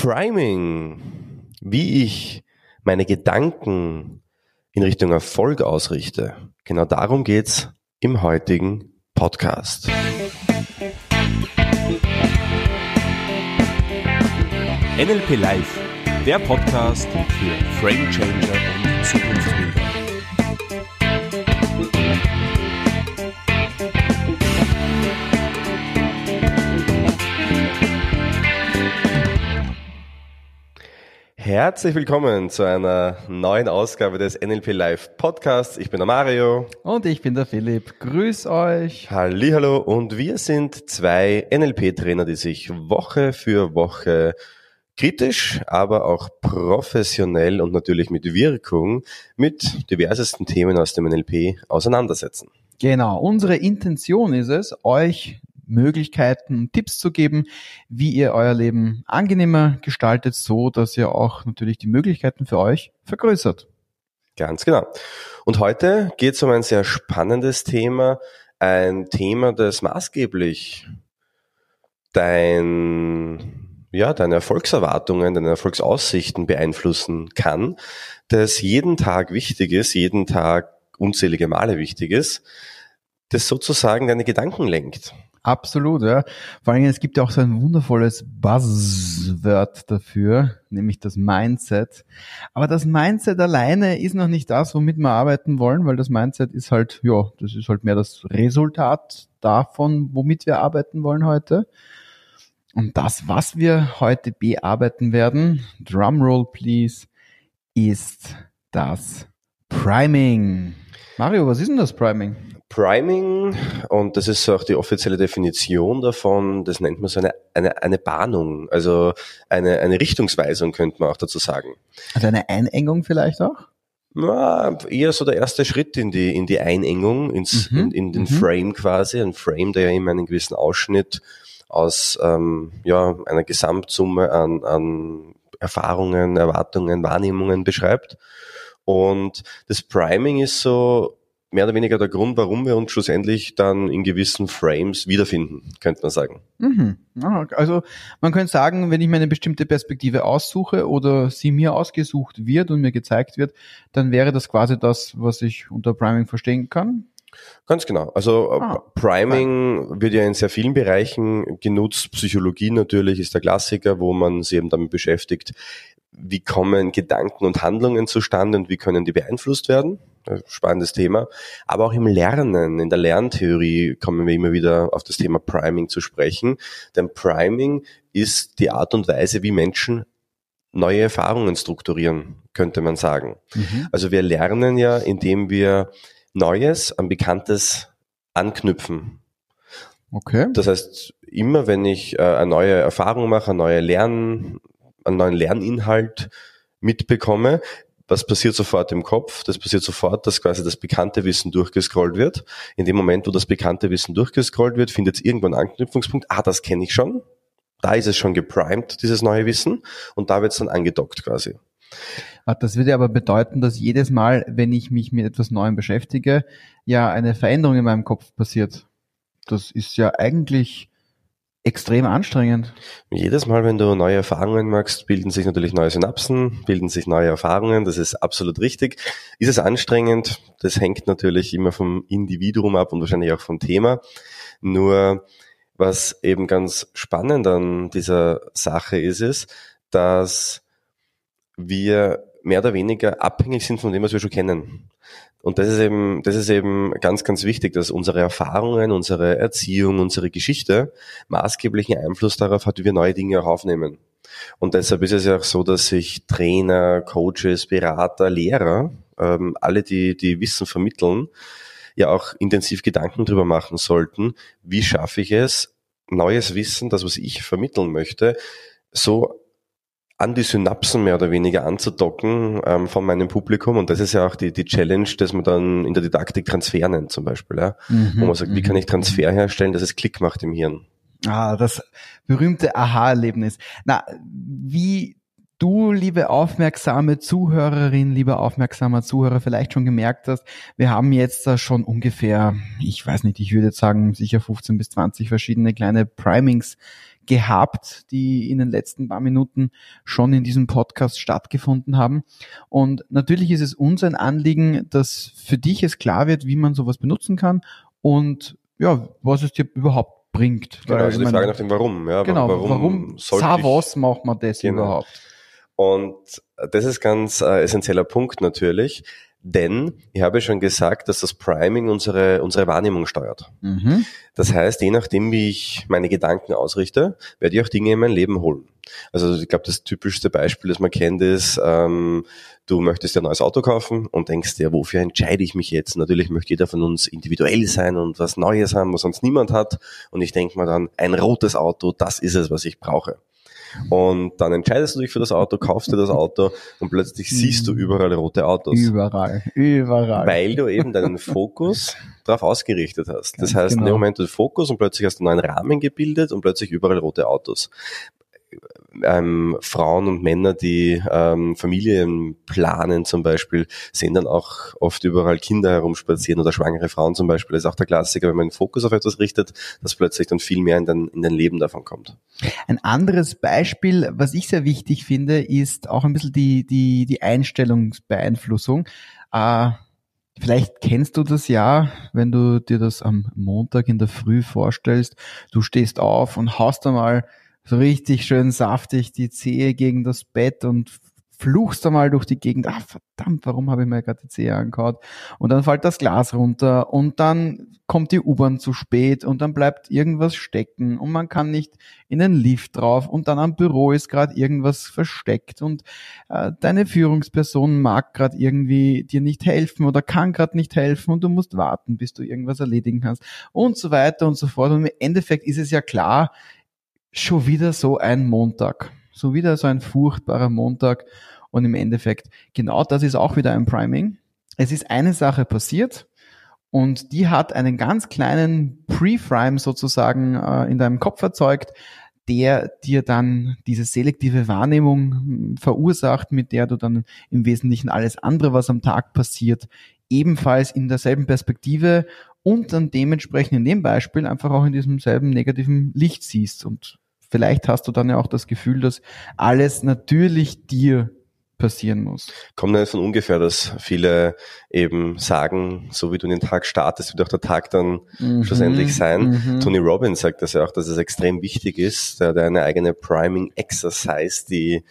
Priming, wie ich meine Gedanken in Richtung Erfolg ausrichte. Genau darum geht's im heutigen Podcast. NLP Live, der Podcast für Frame Changer und Zukunftsbilder. Herzlich willkommen zu einer neuen Ausgabe des NLP Live Podcasts. Ich bin der Mario. Und ich bin der Philipp. Grüß euch. Hallo und wir sind zwei NLP-Trainer, die sich Woche für Woche kritisch, aber auch professionell und natürlich mit Wirkung mit diversesten Themen aus dem NLP auseinandersetzen. Genau, unsere Intention ist es, euch Möglichkeiten, Tipps zu geben, wie ihr euer Leben angenehmer gestaltet, so dass ihr auch natürlich die Möglichkeiten für euch vergrößert. Ganz genau. Und heute geht es um ein sehr spannendes Thema, ein Thema, das maßgeblich dein, ja, deine Erfolgserwartungen, deine Erfolgsaussichten beeinflussen kann, das jeden Tag wichtig ist, jeden Tag unzählige Male wichtig ist, das sozusagen deine Gedanken lenkt. Absolut, ja. Vor allem, es gibt ja auch so ein wundervolles Buzzword dafür, nämlich das Mindset. Aber das Mindset alleine ist noch nicht das, womit wir arbeiten wollen, weil das Mindset ist halt, ja, das ist halt mehr das Resultat davon, womit wir arbeiten wollen heute. Und das, was wir heute bearbeiten werden, Drumroll please, ist das Priming. Mario, was ist denn das Priming? Priming, und das ist auch die offizielle Definition davon, das nennt man so eine, eine, eine Bahnung, also eine, eine Richtungsweisung könnte man auch dazu sagen. Also eine Einengung vielleicht auch? Na, eher so der erste Schritt in die, in die Einengung, ins, mhm. in, in, den mhm. Frame quasi, ein Frame, der ja immer einen gewissen Ausschnitt aus ähm, ja, einer Gesamtsumme an, an Erfahrungen, Erwartungen, Wahrnehmungen beschreibt. Und das Priming ist so mehr oder weniger der Grund, warum wir uns schlussendlich dann in gewissen Frames wiederfinden, könnte man sagen. Mhm. Also man könnte sagen, wenn ich mir eine bestimmte Perspektive aussuche oder sie mir ausgesucht wird und mir gezeigt wird, dann wäre das quasi das, was ich unter Priming verstehen kann. Ganz genau. Also äh, ah, Priming fein. wird ja in sehr vielen Bereichen genutzt. Psychologie natürlich ist der Klassiker, wo man sich eben damit beschäftigt, wie kommen Gedanken und Handlungen zustande und wie können die beeinflusst werden. Spannendes Thema. Aber auch im Lernen, in der Lerntheorie kommen wir immer wieder auf das Thema Priming zu sprechen. Denn Priming ist die Art und Weise, wie Menschen neue Erfahrungen strukturieren, könnte man sagen. Mhm. Also wir lernen ja, indem wir Neues an Bekanntes anknüpfen. Okay. Das heißt, immer wenn ich äh, eine neue Erfahrung mache, eine neue Lern, einen neuen Lerninhalt mitbekomme, was passiert sofort im Kopf? Das passiert sofort, dass quasi das bekannte Wissen durchgescrollt wird. In dem Moment, wo das bekannte Wissen durchgescrollt wird, findet es irgendwann einen Anknüpfungspunkt. Ah, das kenne ich schon. Da ist es schon geprimed, dieses neue Wissen. Und da wird es dann angedockt quasi. Das würde aber bedeuten, dass jedes Mal, wenn ich mich mit etwas Neuem beschäftige, ja eine Veränderung in meinem Kopf passiert. Das ist ja eigentlich extrem anstrengend. Jedes Mal, wenn du neue Erfahrungen machst, bilden sich natürlich neue Synapsen, bilden sich neue Erfahrungen, das ist absolut richtig. Ist es anstrengend? Das hängt natürlich immer vom Individuum ab und wahrscheinlich auch vom Thema. Nur was eben ganz spannend an dieser Sache ist, ist, dass wir mehr oder weniger abhängig sind von dem, was wir schon kennen. Und das ist eben, das ist eben ganz, ganz wichtig, dass unsere Erfahrungen, unsere Erziehung, unsere Geschichte maßgeblichen Einfluss darauf hat, wie wir neue Dinge auch aufnehmen. Und deshalb ist es ja auch so, dass sich Trainer, Coaches, Berater, Lehrer, ähm, alle, die, die Wissen vermitteln, ja auch intensiv Gedanken darüber machen sollten, wie schaffe ich es, neues Wissen, das, was ich vermitteln möchte, so an die Synapsen mehr oder weniger anzudocken ähm, von meinem Publikum. Und das ist ja auch die, die Challenge, dass man dann in der Didaktik Transfer nennt zum Beispiel. Ja? Mhm, Wo man sagt, wie kann ich mhm. Transfer herstellen, dass es Klick macht im Hirn. Ah, das berühmte Aha-Erlebnis. Na, wie du, liebe aufmerksame Zuhörerin, lieber aufmerksamer Zuhörer, vielleicht schon gemerkt hast, wir haben jetzt da schon ungefähr, ich weiß nicht, ich würde jetzt sagen, sicher 15 bis 20 verschiedene kleine Primings gehabt, die in den letzten paar Minuten schon in diesem Podcast stattgefunden haben. Und natürlich ist es uns ein Anliegen, dass für dich es klar wird, wie man sowas benutzen kann und ja, was es dir überhaupt bringt. Genau, also die Frage nach dem Warum. Ja, genau, warum, warum, sollte was macht man das Genau. überhaupt? Und das ist ganz äh, essentieller Punkt natürlich, denn ich habe schon gesagt, dass das Priming unsere, unsere Wahrnehmung steuert. Mhm. Das heißt, je nachdem, wie ich meine Gedanken ausrichte, werde ich auch Dinge in mein Leben holen. Also ich glaube, das typischste Beispiel, das man kennt, ist, ähm, du möchtest dir ein neues Auto kaufen und denkst dir, wofür entscheide ich mich jetzt? Natürlich möchte jeder von uns individuell sein und was Neues haben, was sonst niemand hat. Und ich denke mir dann, ein rotes Auto, das ist es, was ich brauche. Und dann entscheidest du dich für das Auto, kaufst dir das Auto und plötzlich siehst du überall rote Autos. Überall, überall. Weil du eben deinen Fokus darauf ausgerichtet hast. Das Ganz heißt, in genau. dem Moment du Fokus und plötzlich hast du einen neuen Rahmen gebildet und plötzlich überall rote Autos. Ähm, Frauen und Männer, die ähm, Familien planen zum Beispiel, sehen dann auch oft überall Kinder herumspazieren oder schwangere Frauen zum Beispiel. Das ist auch der Klassiker, wenn man den Fokus auf etwas richtet, dass plötzlich dann viel mehr in dein, in dein Leben davon kommt. Ein anderes Beispiel, was ich sehr wichtig finde, ist auch ein bisschen die, die, die Einstellungsbeeinflussung. Äh, vielleicht kennst du das ja, wenn du dir das am Montag in der Früh vorstellst. Du stehst auf und haust einmal so richtig schön saftig die Zehe gegen das Bett und fluchst einmal durch die Gegend. Ah, verdammt, warum habe ich mir gerade die Zehe angehaut? Und dann fällt das Glas runter und dann kommt die U-Bahn zu spät und dann bleibt irgendwas stecken und man kann nicht in den Lift drauf und dann am Büro ist gerade irgendwas versteckt und äh, deine Führungsperson mag gerade irgendwie dir nicht helfen oder kann gerade nicht helfen und du musst warten, bis du irgendwas erledigen kannst und so weiter und so fort. Und im Endeffekt ist es ja klar, schon wieder so ein Montag. So wieder so ein furchtbarer Montag. Und im Endeffekt, genau das ist auch wieder ein Priming. Es ist eine Sache passiert und die hat einen ganz kleinen Pre-Frame sozusagen äh, in deinem Kopf erzeugt, der dir dann diese selektive Wahrnehmung hm, verursacht, mit der du dann im Wesentlichen alles andere, was am Tag passiert, ebenfalls in derselben Perspektive und dann dementsprechend in dem Beispiel einfach auch in diesem selben negativen Licht siehst. Und vielleicht hast du dann ja auch das Gefühl, dass alles natürlich dir passieren muss. Kommt nicht von ungefähr, dass viele eben sagen, so wie du den Tag startest, wird auch der Tag dann schlussendlich sein. Mhm. Tony Robbins sagt das ja auch, dass es extrem wichtig ist. Der hat eine eigene Priming Exercise, die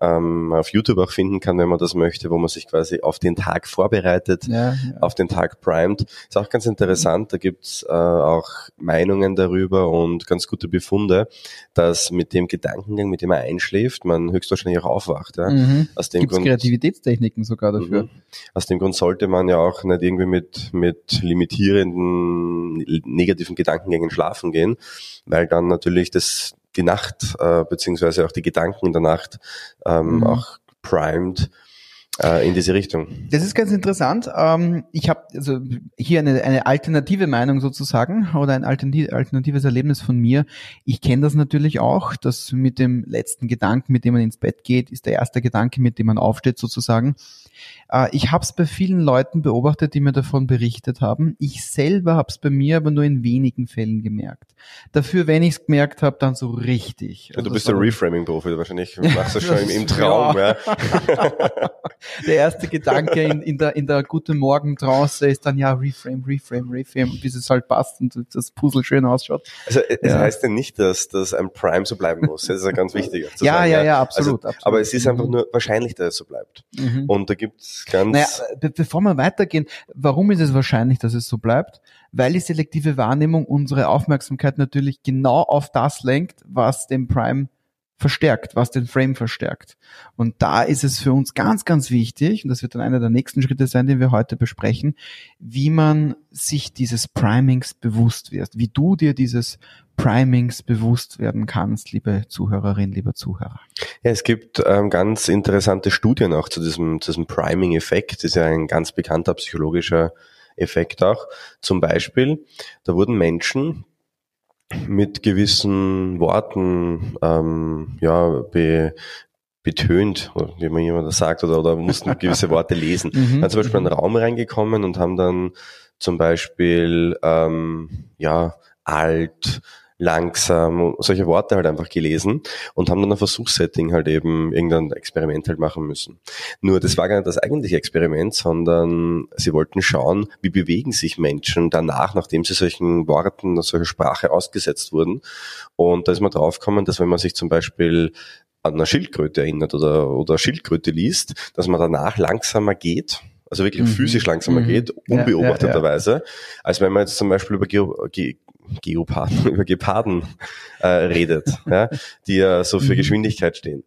ähm, auf YouTube auch finden kann, wenn man das möchte, wo man sich quasi auf den Tag vorbereitet, Ja, ja. auf den Tag primed. Ist auch ganz interessant, da gibt's äh, auch Meinungen darüber und ganz gute Befunde, dass mit dem Gedankengang, mit dem man einschläft, man höchstwahrscheinlich auch aufwacht. Ja? Mhm. Aus dem Gibt es Grund, Kreativitätstechniken sogar dafür? Mhm. Aus dem Grund sollte man ja auch nicht irgendwie mit, mit limitierenden, negativen Gedankengängen schlafen gehen, weil dann natürlich das, die Nacht, äh, beziehungsweise auch die Gedanken in der Nacht ähm, Mhm. auch primed äh, in diese Richtung. Das ist ganz interessant. Ähm, ich habe also hier eine, eine alternative Meinung sozusagen oder ein alternativ, alternatives Erlebnis von mir. Ich kenne das natürlich auch, dass mit dem letzten Gedanken, mit dem man ins Bett geht, ist der erste Gedanke, mit dem man aufsteht sozusagen. Äh, ich habe es bei vielen Leuten beobachtet, die mir davon berichtet haben. Ich selber habe es bei mir aber nur in wenigen Fällen gemerkt. Dafür, wenn ich es gemerkt habe, dann so richtig. Ja, du Also bist der Reframing-Profi, du wahrscheinlich machst das schon im, im Traum. Ja. der erste Gedanke in, in der, in der Guten Morgen Trance ist dann ja Reframe, Reframe, Reframe, bis es halt passt und das Puzzle schön ausschaut. Also es Ja. heißt ja nicht, dass, dass ein Prime so bleiben muss. Das ist ja ganz wichtig. Ja, sagen, ja, ja, absolut, Also, absolut. Aber es ist einfach Mhm. nur wahrscheinlich, dass es so bleibt. Mhm. Und da gibt's ganz Naja, be bevor wir weitergehen, warum ist es wahrscheinlich, dass es so bleibt? Weil die selektive Wahrnehmung unsere Aufmerksamkeit natürlich genau auf das lenkt, was den Prime verstärkt, was den Frame verstärkt. Und da ist es für uns ganz, ganz wichtig, und das wird dann einer der nächsten Schritte sein, den wir heute besprechen, wie man sich dieses Primings bewusst wird, wie du dir dieses Primings bewusst werden kannst, liebe Zuhörerin, lieber Zuhörer. Ja, es gibt ähm, ganz interessante Studien auch zu diesem, zu diesem Priming-Effekt. Das ist ja ein ganz bekannter psychologischer Effekt auch. Zum Beispiel, da wurden Menschen mit gewissen Worten ähm, ja, be, betönt, wie man jemand das sagt, oder, oder mussten gewisse Worte lesen. Mhm. Dann zum Beispiel in einen Raum reingekommen und haben dann zum Beispiel ähm, ja alt, langsam, solche Worte halt einfach gelesen und haben dann ein Versuchssetting halt eben irgendein Experiment halt machen müssen. Nur das war gar nicht das eigentliche Experiment, sondern sie wollten schauen, wie bewegen sich Menschen danach, nachdem sie solchen Worten, solcher Sprache ausgesetzt wurden. Und da ist man draufgekommen, dass wenn man sich zum Beispiel an eine Schildkröte erinnert oder, oder Schildkröte liest, dass man danach langsamer geht, also wirklich mhm. physisch langsamer mhm. geht, unbeobachteterweise, ja, ja, ja. als wenn man jetzt zum Beispiel über Geo Ge Geoparden, über Geparden äh, redet, ja, die ja so für mhm. Geschwindigkeit stehen.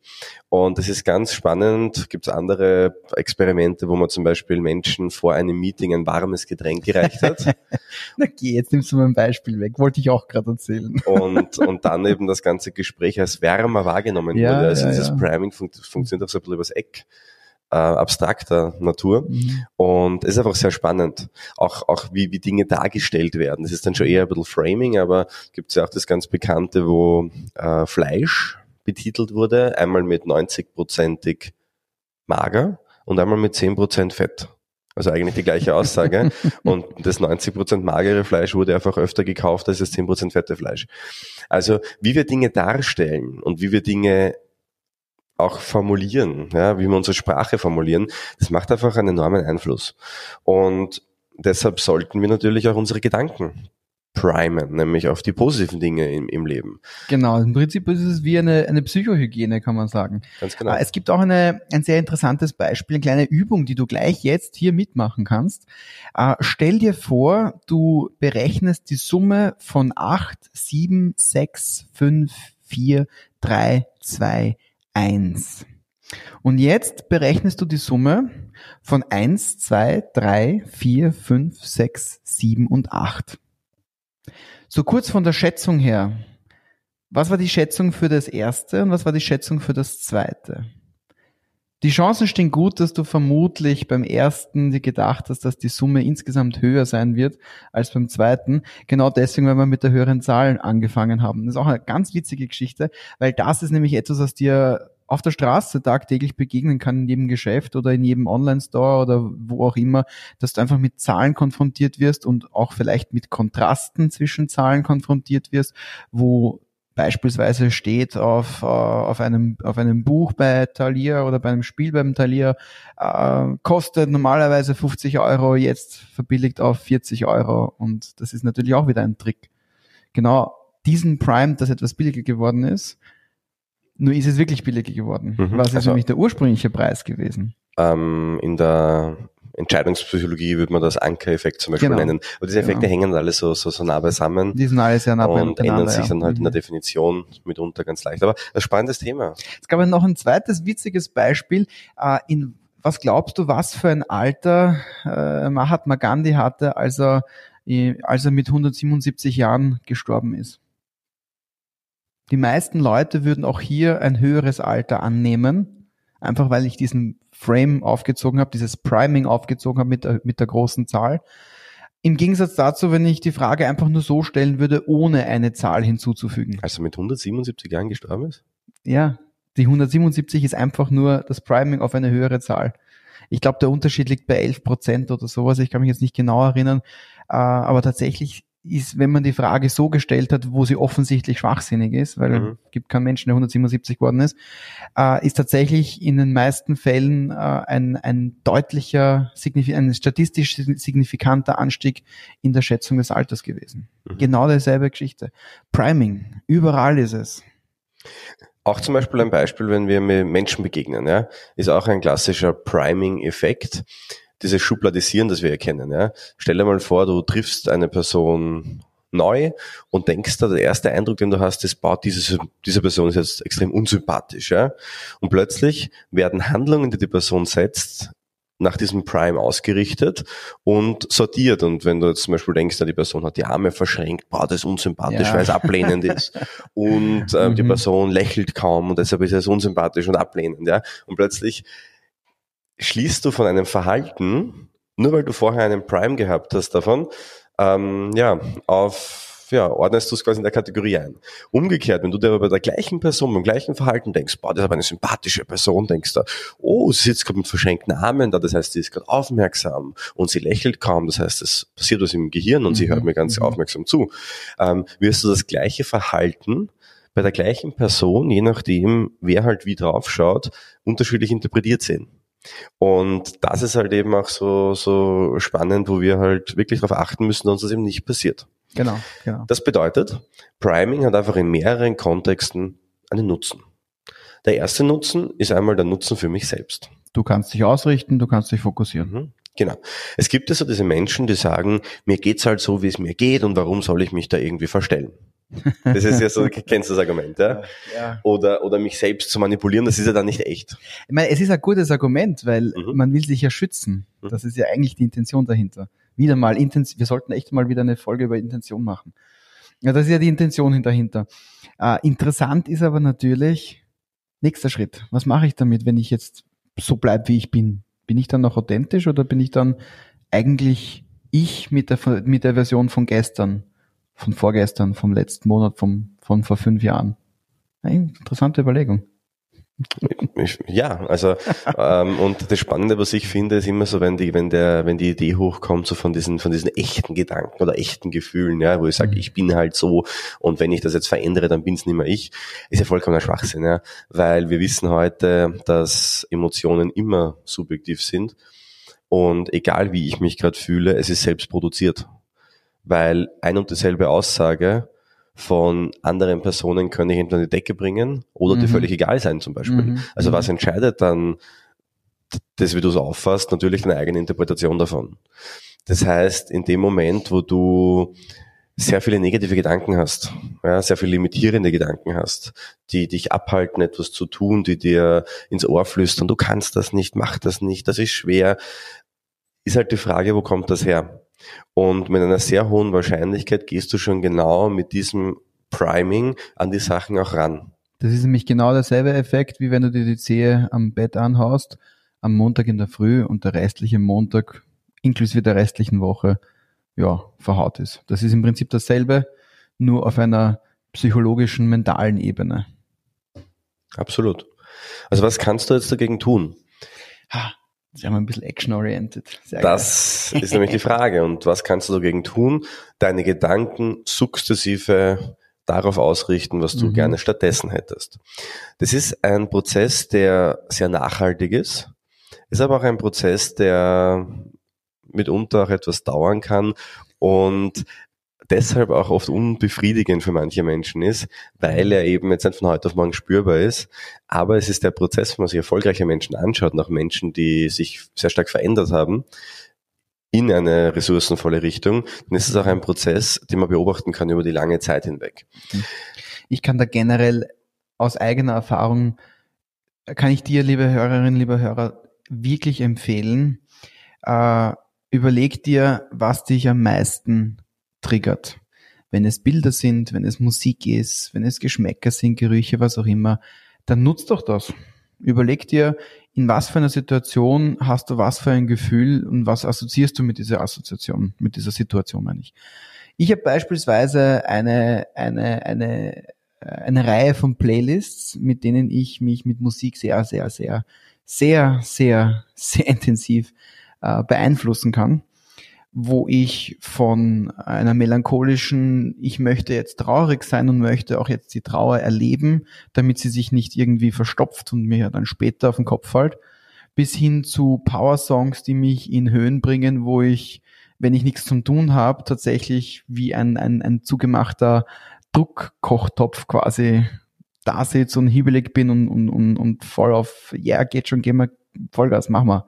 Und das ist ganz spannend. Gibt es andere Experimente, wo man zum Beispiel Menschen vor einem Meeting ein warmes Getränk gereicht hat. Na geh, jetzt nimmst du mein Beispiel weg. Wollte ich auch gerade erzählen. und, und dann eben das ganze Gespräch als wärmer wahrgenommen ja, wurde. Also ja, dieses. Priming fun funktioniert auch so ein bisschen übers Eck äh, abstrakter Natur. Mhm. Und es ist einfach sehr spannend, auch, auch wie, wie Dinge dargestellt werden. Das ist dann schon eher ein bisschen Framing, aber gibt es ja auch das ganz Bekannte, wo äh, Fleisch betitelt wurde, einmal mit 90-prozentig mager und einmal mit 10% Fett. Also eigentlich die gleiche Aussage. und das 90% magere Fleisch wurde einfach öfter gekauft als das 10% fette Fleisch. Also wie wir Dinge darstellen und wie wir Dinge auch formulieren, ja, wie wir unsere Sprache formulieren, das macht einfach einen enormen Einfluss. Und deshalb sollten wir natürlich auch unsere Gedanken primen, nämlich auf die positiven Dinge im, im Leben. Genau, im Prinzip ist es wie eine, eine Psychohygiene, kann man sagen. Ganz genau. Es gibt auch eine, ein sehr interessantes Beispiel, eine kleine Übung, die du gleich jetzt hier mitmachen kannst. Äh, stell dir vor, du berechnest die Summe von acht, sieben, sechs, fünf, vier, drei, zwei 1. Und jetzt berechnest du die Summe von 1, 2, 3, 4, 5, 6, 7 und 8. So kurz von der Schätzung her. Was war die Schätzung für das erste und was war die Schätzung für das zweite? Die Chancen stehen gut, dass du vermutlich beim ersten dir gedacht hast, dass die Summe insgesamt höher sein wird als beim zweiten. Genau deswegen, weil wir mit der höheren Zahl angefangen haben. Das ist auch eine ganz witzige Geschichte, weil das ist nämlich etwas, was dir auf der Straße tagtäglich begegnen kann, in jedem Geschäft oder in jedem Online-Store oder wo auch immer, dass du einfach mit Zahlen konfrontiert wirst und auch vielleicht mit Kontrasten zwischen Zahlen konfrontiert wirst, wo beispielsweise steht auf, äh, auf, einem, auf einem Buch bei Thalia oder bei einem Spiel beim Thalia, äh, kostet normalerweise 50 Euro, jetzt verbilligt auf 40 Euro. Und das ist natürlich auch wieder ein Trick. Genau diesen Prime, dass etwas billiger geworden ist, nur ist es wirklich billiger geworden. Mhm. Was ist also, nämlich der ursprüngliche Preis gewesen? Ähm, in der Entscheidungspsychologie würde man das Anker-Effekt zum Beispiel genau. nennen. Aber diese Effekte genau. hängen alle so, so, so nah beisammen. Die sind alle sehr nah beisammen. Und ändern sich dann halt mhm. in der mhm. Definition mitunter ganz leicht. Aber ein spannendes Thema. Es gab noch ein zweites witziges Beispiel. Äh, in was glaubst du, was für ein Alter äh, Mahatma Gandhi hatte, als er, als er mit 177 Jahren gestorben ist? Die meisten Leute würden auch hier ein höheres Alter annehmen, einfach weil ich diesen Frame aufgezogen habe, dieses Priming aufgezogen habe mit der, mit der großen Zahl. Im Gegensatz dazu, wenn ich die Frage einfach nur so stellen würde, ohne eine Zahl hinzuzufügen. Also mit 177 Jahren gestorben ist? Ja, die 177 ist einfach nur das Priming auf eine höhere Zahl. Ich glaube, der Unterschied liegt bei 11 Prozent oder sowas. Ich kann mich jetzt nicht genau erinnern. Äh, aber tatsächlich ist, wenn man die Frage so gestellt hat, wo sie offensichtlich schwachsinnig ist, weil mhm. es gibt keinen Menschen, der 177 geworden ist, äh, ist tatsächlich in den meisten Fällen äh, ein, ein deutlicher, ein statistisch signifikanter Anstieg in der Schätzung des Alters gewesen. Mhm. Genau dieselbe Geschichte. Priming, überall ist es. Auch zum Beispiel ein Beispiel, wenn wir mit Menschen begegnen, ja, ist auch ein klassischer Priming-Effekt dieses Schubladisieren, das wir erkennen. Ja. Stell dir mal vor, du triffst eine Person neu und denkst da, der erste Eindruck, den du hast, ist, baut diese, diese Person ist jetzt extrem unsympathisch. Ja? Und plötzlich werden Handlungen, die die Person setzt, nach diesem Prime ausgerichtet und sortiert. Und wenn du jetzt zum Beispiel denkst, die Person hat die Arme verschränkt, boah, das ist unsympathisch, ja. weil es ablehnend ist. Und ähm, mhm. die Person lächelt kaum und deshalb ist es unsympathisch und ablehnend. Ja? Und plötzlich schließt du von einem Verhalten, nur weil du vorher einen Prime gehabt hast davon, ähm, ja, auf ja, ordnest du es quasi in der Kategorie ein. Umgekehrt, wenn du dir aber bei der gleichen Person, beim gleichen Verhalten denkst, boah, das ist aber eine sympathische Person, denkst du, oh, sie sitzt gerade mit verschränkten Armen da, das heißt, sie ist gerade aufmerksam und sie lächelt kaum, das heißt, es passiert was im Gehirn und mhm. sie hört mir ganz mhm. aufmerksam zu. Ähm, wirst du das gleiche Verhalten bei der gleichen Person, je nachdem, wer halt wie drauf schaut, unterschiedlich interpretiert sehen. Und das ist halt eben auch so, so spannend, wo wir halt wirklich darauf achten müssen, dass das eben nicht passiert. Genau, genau. Das bedeutet, Priming hat einfach in mehreren Kontexten einen Nutzen. Der erste Nutzen ist einmal der Nutzen für mich selbst. Du kannst dich ausrichten, du kannst dich fokussieren. Mhm. Genau. Es gibt also diese Menschen, die sagen, mir geht's halt so, wie es mir geht und warum soll ich mich da irgendwie verstellen? Das ist ja so, kennst du das Argument, ja? ja? Oder, oder mich selbst zu manipulieren, das ist ja dann nicht echt. Ich meine, es ist ein gutes Argument, weil mhm. man will sich ja schützen. Mhm. Das ist ja eigentlich die Intention dahinter. Wieder mal, wir sollten echt mal wieder eine Folge über Intention machen. Ja, das ist ja die Intention dahinter. Äh, interessant ist aber natürlich, nächster Schritt. Was mache ich damit, wenn ich jetzt so bleibe, wie ich bin? Bin ich dann noch authentisch oder bin ich dann eigentlich ich mit der, mit der Version von gestern? Von vorgestern, vom letzten Monat, vom, von vor fünf Jahren. Eine interessante Überlegung. Ja, also ähm, und das Spannende, was ich finde, ist immer so, wenn die, wenn der, wenn die Idee hochkommt, so von diesen, von diesen echten Gedanken oder echten Gefühlen, ja, wo ich sage, mhm. ich bin halt so und wenn ich das jetzt verändere, dann bin es nicht mehr ich, ist ja vollkommener Schwachsinn, ja, weil wir wissen heute, dass Emotionen immer subjektiv sind und egal wie ich mich gerade fühle, es ist selbst produziert weil ein und dieselbe Aussage von anderen Personen könnte ich entweder in die Decke bringen oder mhm. dir völlig egal sein zum Beispiel. Mhm. Also was mhm. entscheidet dann das, wie du es auffasst, natürlich deine eigene Interpretation davon. Das heißt, in dem Moment, wo du sehr viele negative Gedanken hast, ja, sehr viele limitierende Gedanken hast, die dich abhalten, etwas zu tun, die dir ins Ohr flüstern, du kannst das nicht, mach das nicht, das ist schwer, ist halt die Frage, wo kommt das her? Und mit einer sehr hohen Wahrscheinlichkeit gehst du schon genau mit diesem Priming an die Sachen auch ran. Das ist nämlich genau derselbe Effekt, wie wenn du dir die Zehe am Bett anhaust, am Montag in der Früh und der restliche Montag inklusive der restlichen Woche, ja, verhaut ist. Das ist im Prinzip dasselbe, nur auf einer psychologischen, mentalen Ebene. Absolut. Also was kannst du jetzt dagegen tun? Sie haben ein bisschen action-oriented. Das geil. ist nämlich die Frage. Und was kannst du dagegen tun? Deine Gedanken sukzessive darauf ausrichten, was du mhm. gerne stattdessen hättest. Das ist ein Prozess, der sehr nachhaltig ist. Ist aber auch ein Prozess, der mitunter auch etwas dauern kann und deshalb auch oft unbefriedigend für manche Menschen ist, weil er eben jetzt nicht von heute auf morgen spürbar ist. Aber es ist der Prozess, wenn man sich erfolgreiche Menschen anschaut, nach Menschen, die sich sehr stark verändert haben, in eine ressourcenvolle Richtung, dann ist es auch ein Prozess, den man beobachten kann über die lange Zeit hinweg. Ich kann da generell aus eigener Erfahrung, kann ich dir, liebe Hörerinnen, liebe Hörer, wirklich empfehlen, äh, überleg dir, was dich am meisten triggert. Wenn es Bilder sind, wenn es Musik ist, wenn es Geschmäcker sind, Gerüche, was auch immer, dann nutzt doch das. Überleg dir, in was für einer Situation hast du was für ein Gefühl und was assoziierst du mit dieser Assoziation, mit dieser Situation, meine ich. Ich habe beispielsweise eine, eine, eine, eine Reihe von Playlists, mit denen ich mich mit Musik sehr, sehr, sehr, sehr, sehr, sehr intensiv äh, beeinflussen kann wo ich von einer melancholischen, ich möchte jetzt traurig sein und möchte auch jetzt die Trauer erleben, damit sie sich nicht irgendwie verstopft und mir dann später auf den Kopf fällt, bis hin zu Power-Songs, die mich in Höhen bringen, wo ich, wenn ich nichts zum Tun habe, tatsächlich wie ein, ein, ein zugemachter Druckkochtopf quasi da sitze und hiebelig bin und, und, und, und voll auf, ja, yeah, geht schon, gehen wir Vollgas, machen wir.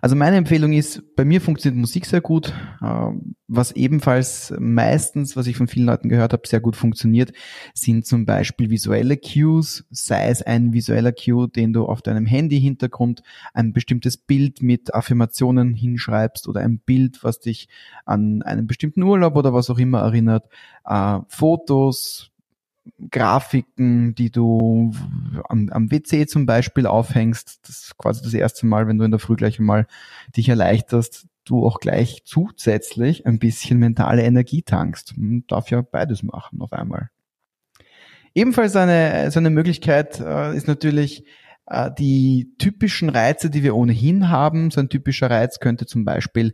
Also meine Empfehlung ist, bei mir funktioniert Musik sehr gut. Ähm, was ebenfalls meistens, was ich von vielen Leuten gehört habe, sehr gut funktioniert, sind zum Beispiel visuelle Cues, sei es ein visueller Cue, den du auf deinem Handy-Hintergrund ein bestimmtes Bild mit Affirmationen hinschreibst oder ein Bild, was dich an einen bestimmten Urlaub oder was auch immer erinnert, äh, Fotos, Grafiken, die du am, am WC zum Beispiel aufhängst. Das ist quasi das erste Mal, wenn du in der Früh gleich einmal dich erleichterst. du auch gleich zusätzlich ein bisschen mentale Energie tankst. Man darf ja beides machen auf einmal. Ebenfalls eine, so eine Möglichkeit äh, ist natürlich äh, die typischen Reize, die wir ohnehin haben. So ein typischer Reiz könnte zum Beispiel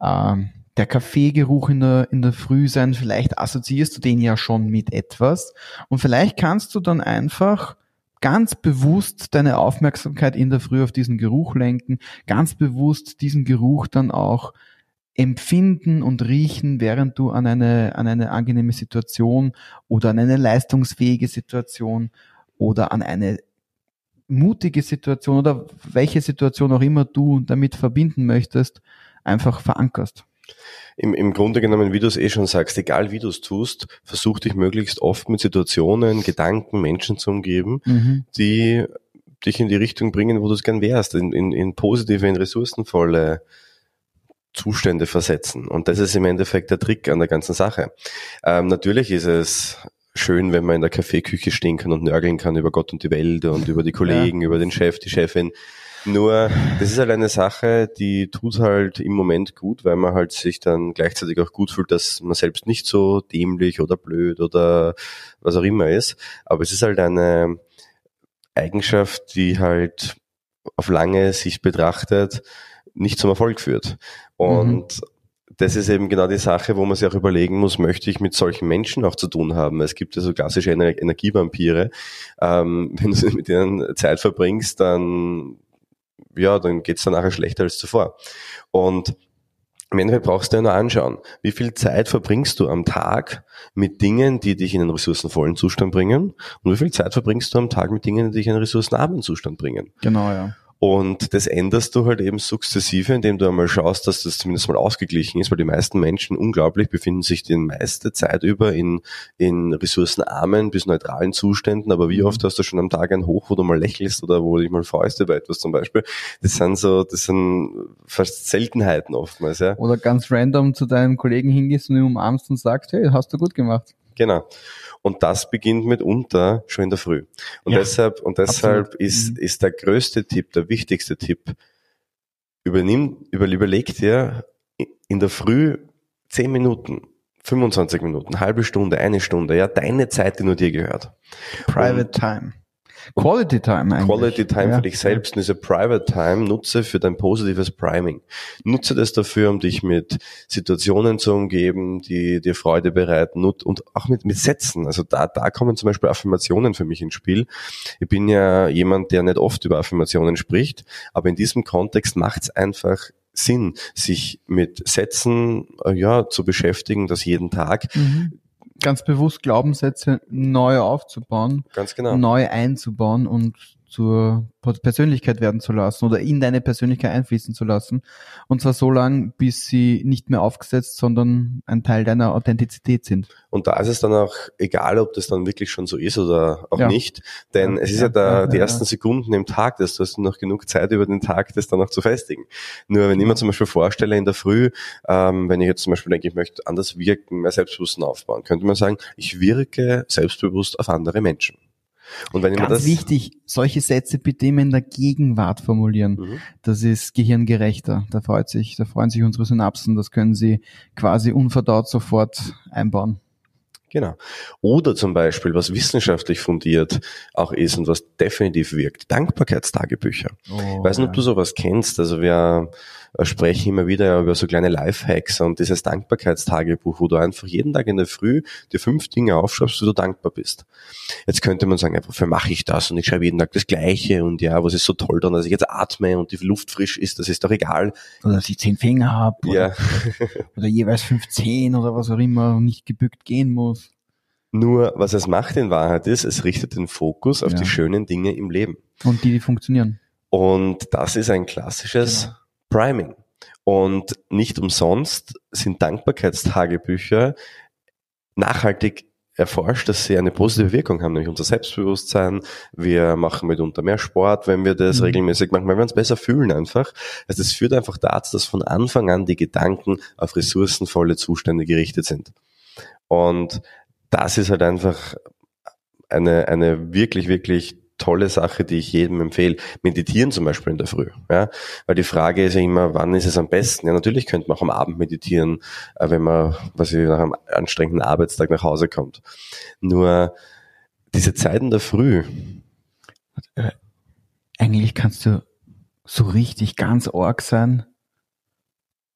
äh, der Kaffeegeruch in der, in der Früh sein. Vielleicht assoziierst du den ja schon mit etwas. Und vielleicht kannst du dann einfach ganz bewusst deine Aufmerksamkeit in der Früh auf diesen Geruch lenken, ganz bewusst diesen Geruch dann auch empfinden und riechen, während du an eine, an eine angenehme Situation oder an eine leistungsfähige Situation oder an eine mutige Situation oder welche Situation auch immer du damit verbinden möchtest, einfach verankerst. Im, Im Grunde genommen, wie du es eh schon sagst, egal wie du es tust, versuch dich möglichst oft mit Situationen, Gedanken, Menschen zu umgeben, mhm. die dich in die Richtung bringen, wo du es gern wärst, in, in, in positive, in ressourcenvolle Zustände versetzen. Und das ist im Endeffekt der Trick an der ganzen Sache. Ähm, natürlich ist es schön, wenn man in der Kaffeeküche stehen kann und nörgeln kann über Gott und die Welt und über die Kollegen, ja. über den Chef, die Chefin. Nur, das ist halt eine Sache, die tut halt im Moment gut, weil man halt sich dann gleichzeitig auch gut fühlt, dass man selbst nicht so dämlich oder blöd oder was auch immer ist. Aber es ist halt eine Eigenschaft, die halt auf lange Sicht betrachtet nicht zum Erfolg führt. Und mhm das ist eben genau die Sache, wo man sich auch überlegen muss, möchte ich mit solchen Menschen auch zu tun haben. Es gibt ja so klassische Energievampire. Ähm, wenn du mit denen Zeit verbringst, dann ja, dann geht's dann nachher schlechter als zuvor. Und im Endeffekt brauchst du ja nur anschauen, wie viel Zeit verbringst du am Tag mit Dingen, die dich in einen ressourcenvollen Zustand bringen und wie viel Zeit verbringst du am Tag mit Dingen, die dich in einen ressourcenarmen Zustand bringen. Genau, ja. Und das änderst du halt eben sukzessive, indem du einmal schaust, dass das zumindest mal ausgeglichen ist, weil die meisten Menschen unglaublich befinden sich die meiste Zeit über in, in ressourcenarmen bis neutralen Zuständen. Aber wie mhm. oft hast du schon am Tag ein Hoch, wo du mal lächelst oder wo du dich mal freust über etwas zum Beispiel? Das sind so, das sind fast Seltenheiten oftmals, ja. Oder ganz random zu deinem Kollegen hingehst und ihn umarmst und sagst, hey, hast du gut gemacht. Genau. Und das beginnt mitunter schon in der Früh. Und ja, deshalb, und deshalb ist, mhm. ist der größte Tipp, der wichtigste Tipp, übernimm, über, überleg dir in der Früh zehn Minuten, 25 Minuten, halbe Stunde, eine Stunde, ja, deine Zeit, die nur dir gehört. Private und, Time. Quality Time eigentlich. Quality Time ja. für dich selbst und diese Private Time nutze für dein positives Priming. Nutze das dafür, um dich mit Situationen zu umgeben, die dir Freude bereiten und auch mit, mit Sätzen. Also da, da kommen zum Beispiel Affirmationen für mich ins Spiel. Ich bin ja jemand, der nicht oft über Affirmationen spricht, aber in diesem Kontext macht es einfach Sinn, sich mit Sätzen äh, ja zu beschäftigen, das jeden Tag. Mhm ganz bewusst Glaubenssätze neu aufzubauen, ganz genau. neu einzubauen und zur Persönlichkeit werden zu lassen oder in deine Persönlichkeit einfließen zu lassen. Und zwar so lange, bis sie nicht mehr aufgesetzt, sondern ein Teil deiner Authentizität sind. Und da ist es dann auch egal, ob das dann wirklich schon so ist oder auch ja. nicht. Denn ja, es ist ja, ja da die ersten Sekunden im Tag, dass du hast noch genug Zeit über den Tag, das dann auch zu festigen. Nur wenn ich mir zum Beispiel vorstelle in der Früh, ähm, wenn ich jetzt zum Beispiel denke, ich möchte anders wirken, mehr Selbstbewusstsein aufbauen, könnte man sagen, ich wirke selbstbewusst auf andere Menschen. Und wenn Ganz das wichtig, solche Sätze bitte immer in der Gegenwart formulieren. Mhm. Das ist gehirngerechter. Da freut sich, da freuen sich unsere Synapsen. Das können Sie quasi unverdaut sofort einbauen. Genau. Oder zum Beispiel, was wissenschaftlich fundiert auch ist und was definitiv wirkt, Dankbarkeitstagebücher. Oh, ich weiß nicht, ob du sowas kennst. Also wir sprechen immer wieder über so kleine Lifehacks und dieses Dankbarkeitstagebuch, wo du einfach jeden Tag in der Früh dir fünf Dinge aufschreibst, wo du dankbar bist. Jetzt könnte man sagen, wofür mache ich das? Und ich schreibe jeden Tag das Gleiche und ja, was ist so toll dann, dass ich jetzt atme und die Luft frisch ist, das ist doch egal. Oder dass ich zehn Finger habe. Oder, ja. oder jeweils 15 oder was auch immer und nicht gebückt gehen muss. Nur, was es macht in Wahrheit ist, es richtet den Fokus auf ja. die schönen Dinge im Leben. Und die, die funktionieren. Und das ist ein klassisches genau. Priming. Und nicht umsonst sind Dankbarkeitstagebücher nachhaltig erforscht, dass sie eine positive Wirkung haben, nämlich unser Selbstbewusstsein. Wir machen mitunter mehr Sport, wenn wir das mhm. regelmäßig machen, weil wir uns besser fühlen einfach. Also es führt einfach dazu, dass von Anfang an die Gedanken auf ressourcenvolle Zustände gerichtet sind. Und das ist halt einfach eine, eine wirklich, wirklich tolle Sache, die ich jedem empfehle. Meditieren zum Beispiel in der Früh. Ja? Weil die Frage ist ja immer, wann ist es am besten? Ja, natürlich könnte man auch am Abend meditieren, äh, wenn man, was ich, nach einem anstrengenden Arbeitstag nach Hause kommt. Nur diese Zeiten der Früh. Äh, eigentlich kannst du so richtig ganz arg sein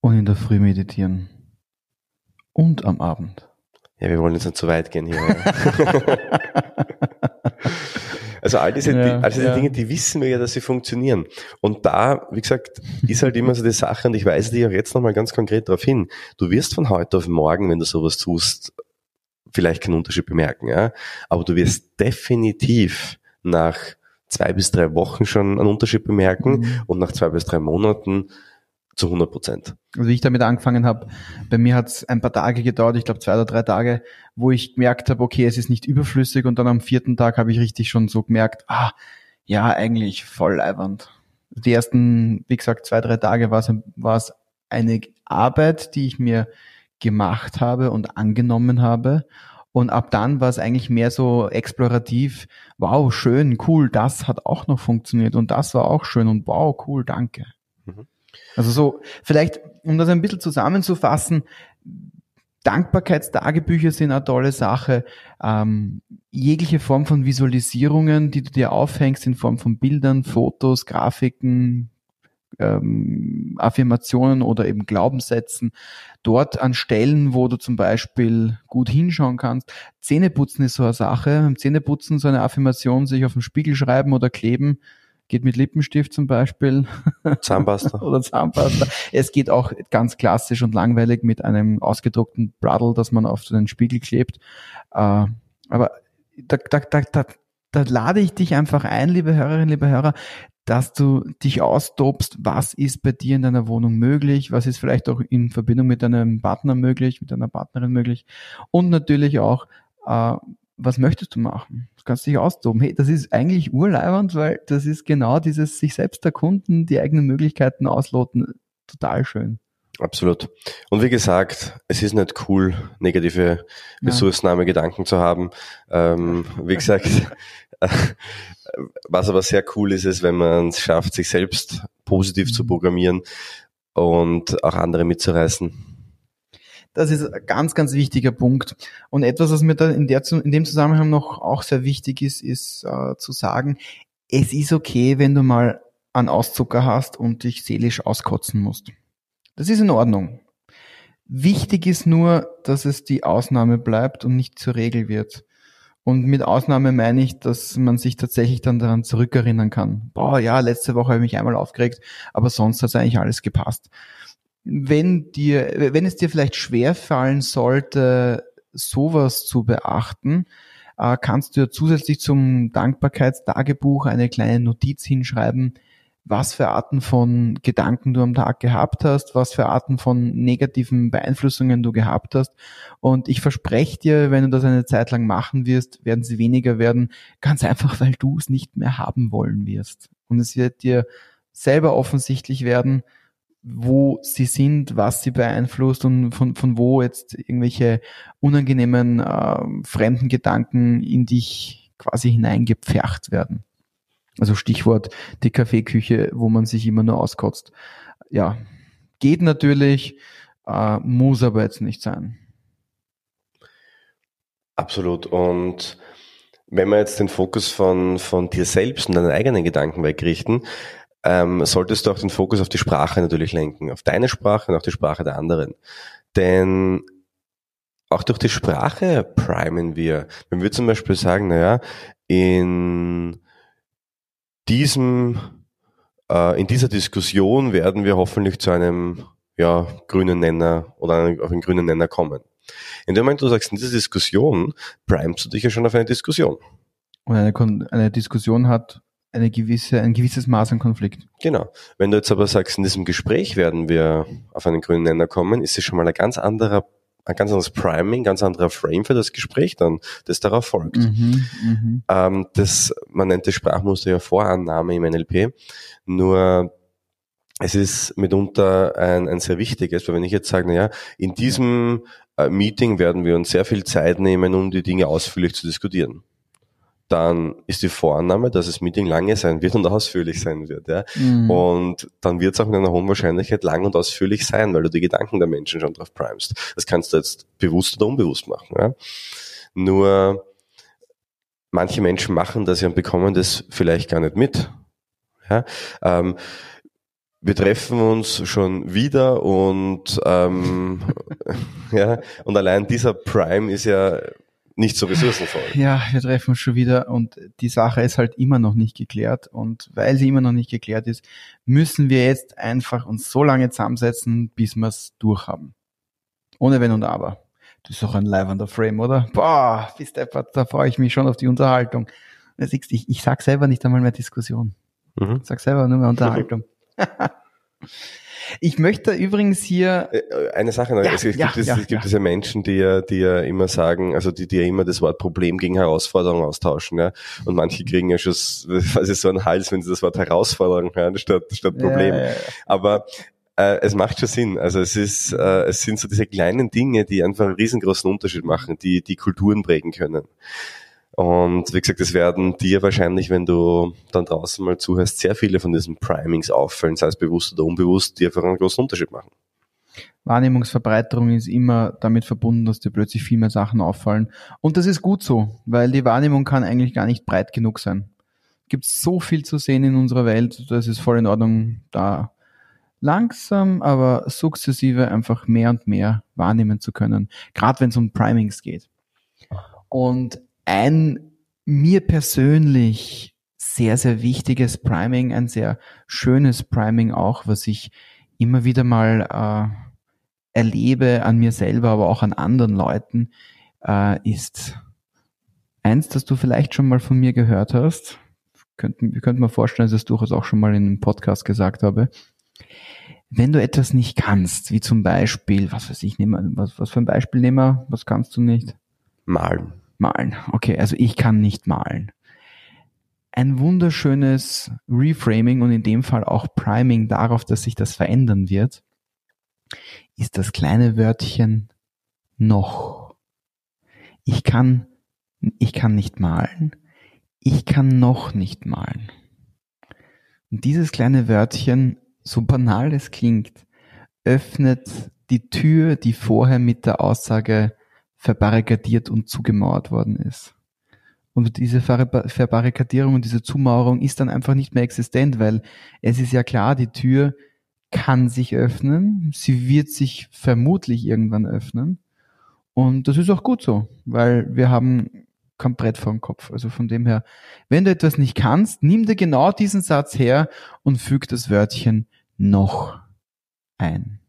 und in der Früh meditieren. Und am Abend. Ja, wir wollen jetzt nicht zu weit gehen hier. also all diese, ja, all diese ja. Dinge, die wissen wir ja, dass sie funktionieren. Und da, wie gesagt, ist halt immer so die Sache, und ich weise dich auch jetzt nochmal ganz konkret darauf hin, du wirst von heute auf morgen, wenn du sowas tust, vielleicht keinen Unterschied bemerken, ja. Aber du wirst definitiv nach zwei bis drei Wochen schon einen Unterschied bemerken mhm. und nach zwei bis drei Monaten zu 100 Prozent. Also wie ich damit angefangen habe, bei mir hat es ein paar Tage gedauert, ich glaube zwei oder drei Tage, wo ich gemerkt habe, okay, es ist nicht überflüssig und dann am vierten Tag habe ich richtig schon so gemerkt, ah, ja, eigentlich voll leibernd. Die ersten, wie gesagt, zwei, drei Tage war es, eine Arbeit, die ich mir gemacht habe und angenommen habe. Und ab dann war es eigentlich mehr so explorativ, wow, schön, cool, das hat auch noch funktioniert und das war auch schön und wow, cool, danke. Mhm. Also so, vielleicht, um das ein bisschen zusammenzufassen, Dankbarkeitstagebücher sind eine tolle Sache. Ähm, jegliche Form von Visualisierungen, die du dir aufhängst in Form von Bildern, Fotos, Grafiken, ähm, Affirmationen oder eben Glaubenssätzen, dort an Stellen, wo du zum Beispiel gut hinschauen kannst. Zähneputzen ist so eine Sache. Beim Zähneputzen so eine Affirmation sich auf den Spiegel schreiben oder kleben geht mit Lippenstift zum Beispiel. Zahnpasta. Oder Zahnpasta. Es geht auch ganz klassisch und langweilig mit einem ausgedruckten Bradl, das man auf den Spiegel klebt. Äh, aber da, da, da, da, da lade ich dich einfach ein, liebe Hörerinnen, liebe Hörer, dass du dich austobst, was ist bei dir in deiner Wohnung möglich, was ist vielleicht auch in Verbindung mit deinem Partner möglich, mit deiner Partnerin möglich und natürlich auch, äh, was möchtest du machen? Du kannst dich austoben. Hey, das ist eigentlich urleibernd, weil das ist genau dieses sich selbst erkunden, die eigenen Möglichkeiten ausloten. Total schön. Absolut. Und wie gesagt, es ist nicht cool, negative ressourcenarme Gedanken zu haben. Ähm, wie gesagt, was aber sehr cool ist, ist, wenn man es schafft, sich selbst positiv mhm. zu programmieren und auch andere mitzureißen. Das ist ein ganz, ganz wichtiger Punkt. Und etwas, was mir da in, der, in dem Zusammenhang noch auch sehr wichtig ist, ist äh, zu sagen, es ist okay, wenn du mal einen Auszucker hast und dich seelisch auskotzen musst. Das ist in Ordnung. Wichtig ist nur, dass es die Ausnahme bleibt und nicht zur Regel wird. Und mit Ausnahme meine ich, dass man sich tatsächlich dann daran zurückerinnern kann. Boah, ja, letzte Woche habe ich mich einmal aufgeregt, aber sonst hat es eigentlich alles gepasst wenn dir, wenn es dir vielleicht schwer fallen sollte, sowas zu beachten, äh, kannst du ja zusätzlich zum Dankbarkeitstagebuch eine kleine Notiz hinschreiben, was für Arten von Gedanken du am Tag gehabt hast, was für Arten von negativen Beeinflussungen du gehabt hast. Und ich verspreche dir, wenn du das eine Zeit lang machen wirst, werden sie weniger werden, ganz einfach, weil du es nicht mehr haben wollen wirst. Und es wird dir selber offensichtlich werden, wo sie sind, was sie beeinflusst und von, von wo jetzt irgendwelche unangenehmen äh, fremden Gedanken in dich quasi hineingepfercht werden. Also Stichwort die Kaffeeküche, wo man sich immer nur auskotzt. Ja, geht natürlich, äh, muss aber jetzt nicht sein. Absolut. Und wenn wir jetzt den Fokus von, von dir selbst und deinen eigenen Gedanken wegrichten, ähm, solltest du auch den Fokus auf die Sprache natürlich lenken, auf deine Sprache und auch die Sprache der anderen. Denn auch durch die Sprache primen wir. Wenn wir zum Beispiel sagen, naja, in diesem, äh, in dieser Diskussion werden wir hoffentlich zu einem ja, grünen Nenner oder auf einen grünen Nenner kommen. In dem Moment, wo du sagst, in dieser Diskussion, primest du dich ja schon auf eine Diskussion. Und eine, eine Diskussion hat eine gewisse, ein gewisses Maß an Konflikt. Genau. Wenn du jetzt aber sagst, in diesem Gespräch werden wir auf einen grünen Nenner kommen, ist es schon mal ein ganz anderer, ein ganz anderes Priming, ganz anderer Frame für das Gespräch dann, das darauf folgt. Mhm, mh. ähm, das, man nennt das Sprachmuster ja Vorannahme im NLP. Nur es ist mitunter ein, ein sehr wichtiges, weil wenn ich jetzt sage, na ja, in diesem äh, Meeting werden wir uns sehr viel Zeit nehmen, um die Dinge ausführlich zu diskutieren dann ist die Vorannahme, dass das Meeting lange sein wird und ausführlich sein wird. Ja? Mhm. Und dann wird es auch mit einer hohen Wahrscheinlichkeit lang und ausführlich sein, weil du die Gedanken der Menschen schon drauf primest. Das kannst du jetzt bewusst oder unbewusst machen. Ja? Nur manche Menschen machen das ja und bekommen das vielleicht gar nicht mit. Ja? Ähm, wir treffen uns schon wieder und ähm, ja und allein dieser Prime ist ja nicht so ressourcenvoll. Ja, wir treffen uns schon wieder und die Sache ist halt immer noch nicht geklärt und weil sie immer noch nicht geklärt ist, müssen wir jetzt einfach uns so lange zusammensetzen, bis wir es durchhaben. Ohne Wenn und Aber. Das ist auch ein leibender Frame, oder? Boah, bis deppert, da freue ich mich schon auf die Unterhaltung. Ich, ich sag selber nicht einmal mehr Diskussion. Mhm. Ich sag selber nur mehr Unterhaltung. Ich möchte übrigens hier äh, äh, eine Sache noch. Ja, es, gibt, ja, es, ja, es gibt diese Menschen, die ja, die ja immer sagen, also die, die ja immer das Wort Problem gegen Herausforderung austauschen, ja. Und manche kriegen ja schon quasi so einen Hals, wenn sie das Wort Herausforderung hören, statt, statt Problem. Aber äh, es macht schon Sinn. Also es ist, äh, es sind so diese kleinen Dinge, die einfach einen riesengroßen Unterschied machen, die die Kulturen prägen können. Und wie gesagt, es werden dir wahrscheinlich, wenn du dann draußen mal zuhörst, sehr viele von diesen Primings auffallen, sei es bewusst oder unbewusst, die einfach einen großen Unterschied machen. Wahrnehmungsverbreiterung ist immer damit verbunden, dass dir plötzlich viel mehr Sachen auffallen. Und das ist gut so, weil die Wahrnehmung kann eigentlich gar nicht breit genug sein. Gibt so viel zu sehen in unserer Welt, das ist voll in Ordnung, da langsam, aber sukzessive einfach mehr und mehr wahrnehmen zu können. Gerade wenn es um Primings geht. Und ein mir persönlich sehr, sehr wichtiges Priming, ein sehr schönes Priming auch, was ich immer wieder mal äh, erlebe an mir selber, aber auch an anderen Leuten, äh, ist eins, das du vielleicht schon mal von mir gehört hast. Könnten, wir könnten mir vorstellen, dass ich das durchaus auch schon mal in einem Podcast gesagt habe. Wenn du etwas nicht kannst, wie zum Beispiel, was weiß ich, nehmen, was, was für ein Beispiel nehmen wir, was kannst du nicht? Malen. Malen. Okay, also ich kann nicht malen. Ein wunderschönes Reframing und in dem Fall auch Priming darauf, dass sich das verändern wird, ist das kleine Wörtchen noch. Ich kann, ich kann nicht malen. Ich kann noch nicht malen. Und dieses kleine Wörtchen, so banal es klingt, öffnet die Tür, die vorher mit der Aussage verbarrikadiert und zugemauert worden ist. Und diese Verbarrikadierung und diese Zumauerung ist dann einfach nicht mehr existent, weil es ist ja klar, die Tür kann sich öffnen, sie wird sich vermutlich irgendwann öffnen. Und das ist auch gut so, weil wir haben kein Brett vor dem Kopf. Also von dem her, wenn du etwas nicht kannst, nimm dir genau diesen Satz her und füg das Wörtchen noch ein.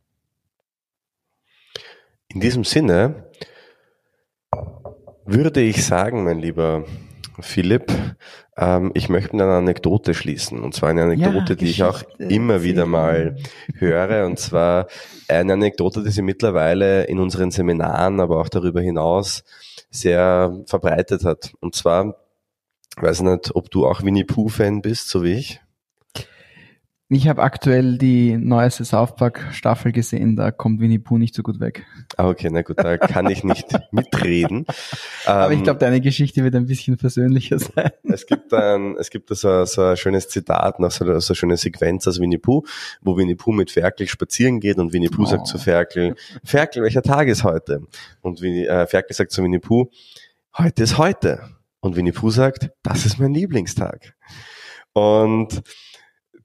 In diesem Sinne würde ich sagen, mein lieber Philipp, ähm, ich möchte mit einer Anekdote schließen. Und zwar eine Anekdote, ja, die ich auch immer wieder mal höre. Und zwar eine Anekdote, die sie mittlerweile in unseren Seminaren, aber auch darüber hinaus sehr verbreitet hat. Und zwar, weiß nicht, ob du auch Winnie Pooh-Fan bist, so wie ich. Ich habe aktuell die neueste South Park Staffel gesehen, da kommt Winnie Pooh nicht so gut weg. Ah, okay, na gut, da kann ich nicht mitreden. Aber ähm, ich glaube, deine Geschichte wird ein bisschen persönlicher sein. Es gibt ein, es gibt so, so ein schönes Zitat, noch so, so eine schöne Sequenz aus Winnie Pooh, wo Winnie Pooh mit Ferkel spazieren geht und Winnie Pooh oh. sagt zu Ferkel, Ferkel, welcher Tag ist heute? Und Winnie, äh, Ferkel sagt zu Winnie Pooh, heute ist heute. Und Winnie Pooh sagt, das ist mein Lieblingstag. Und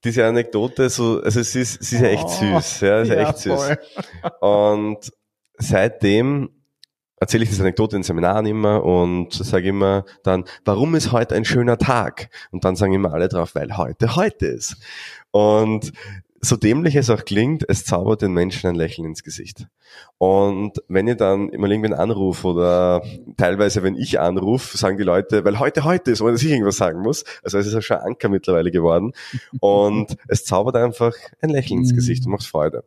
diese Anekdote so, also sie ist, sie ist ja echt oh, süß, ja, ist ja, echt süß. Voll. Und seitdem erzähle ich diese Anekdote in Seminaren immer und sage immer dann, warum ist heute ein schöner Tag? Und dann sagen immer alle drauf, weil heute heute ist. Und so dämlich es auch klingt, es zaubert den Menschen ein Lächeln ins Gesicht. Und wenn ihr dann immer irgendwen anruft oder teilweise, wenn ich anrufe, sagen die Leute, weil heute heute ist, ohne dass ich irgendwas sagen muss. Also es ist ja schon Anker mittlerweile geworden. Und es zaubert einfach ein Lächeln ins Gesicht und macht Freude.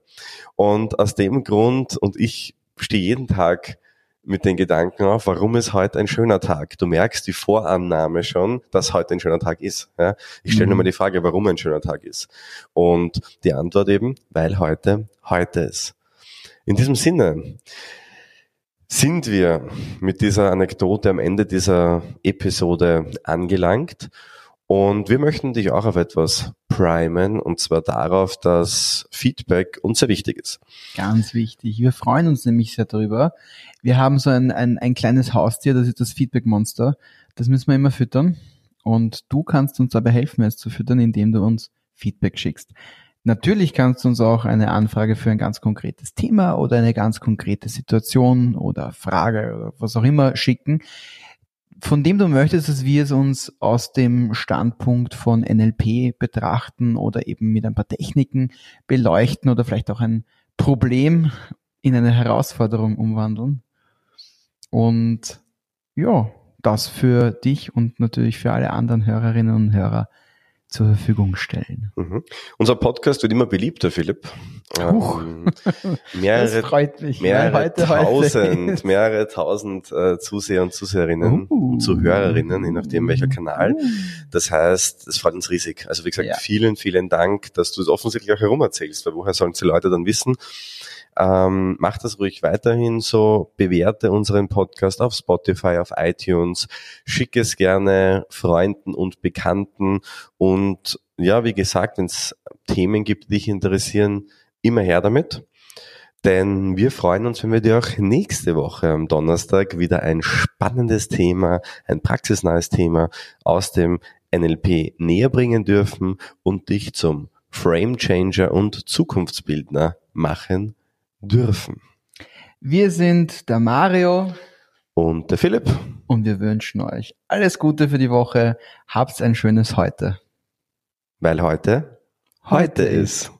Und aus dem Grund, und ich stehe jeden Tag mit den Gedanken auf, warum ist heute ein schöner Tag? Du merkst die Vorannahme schon, dass heute ein schöner Tag ist. Ja? Ich stelle mhm. nur mal die Frage, warum ein schöner Tag ist. Und die Antwort eben, weil heute heute ist. In diesem Sinne, sind wir mit dieser Anekdote am Ende dieser Episode angelangt. Und wir möchten dich auch auf etwas primen, und zwar darauf, dass Feedback uns sehr wichtig ist. Ganz wichtig. Wir freuen uns nämlich sehr darüber. Wir haben so ein, ein, ein kleines Haustier, das ist das Feedback-Monster. Das müssen wir immer füttern. Und du kannst uns dabei helfen, es zu füttern, indem du uns Feedback schickst. Natürlich kannst du uns auch eine Anfrage für ein ganz konkretes Thema oder eine ganz konkrete Situation oder Frage oder was auch immer schicken von dem du möchtest, dass wir es uns aus dem Standpunkt von NLP betrachten oder eben mit ein paar Techniken beleuchten oder vielleicht auch ein Problem in eine Herausforderung umwandeln. Und ja, das für dich und natürlich für alle anderen Hörerinnen und Hörer zur Verfügung stellen. Mhm. Unser Podcast wird immer beliebter, Philipp. Ähm, mehrere, mehrere heute, tausend, heute. mehrere tausend äh, Zuseher und Zuseherinnen uh. und Zuhörerinnen, je nachdem welcher Kanal. Uh. Das heißt, es freut uns riesig. Also wie gesagt, ja. vielen, vielen Dank, dass du es offensichtlich auch herumerzählst, weil woher sollen die Leute dann wissen? Ähm, macht das ruhig weiterhin so, bewerte unseren Podcast auf Spotify, auf iTunes, schicke es gerne Freunden und Bekannten. Und ja, wie gesagt, wenn es Themen gibt, die dich interessieren, immer her damit. Denn wir freuen uns, wenn wir dir auch nächste Woche am Donnerstag wieder ein spannendes Thema, ein praxisnahes Thema aus dem NLP näher bringen dürfen und dich zum Frame Changer und Zukunftsbildner machen dürfen. Wir sind der Mario und der Philipp. Und wir wünschen euch alles Gute für die Woche. Habt ein schönes Heute. Weil heute heute, heute ist.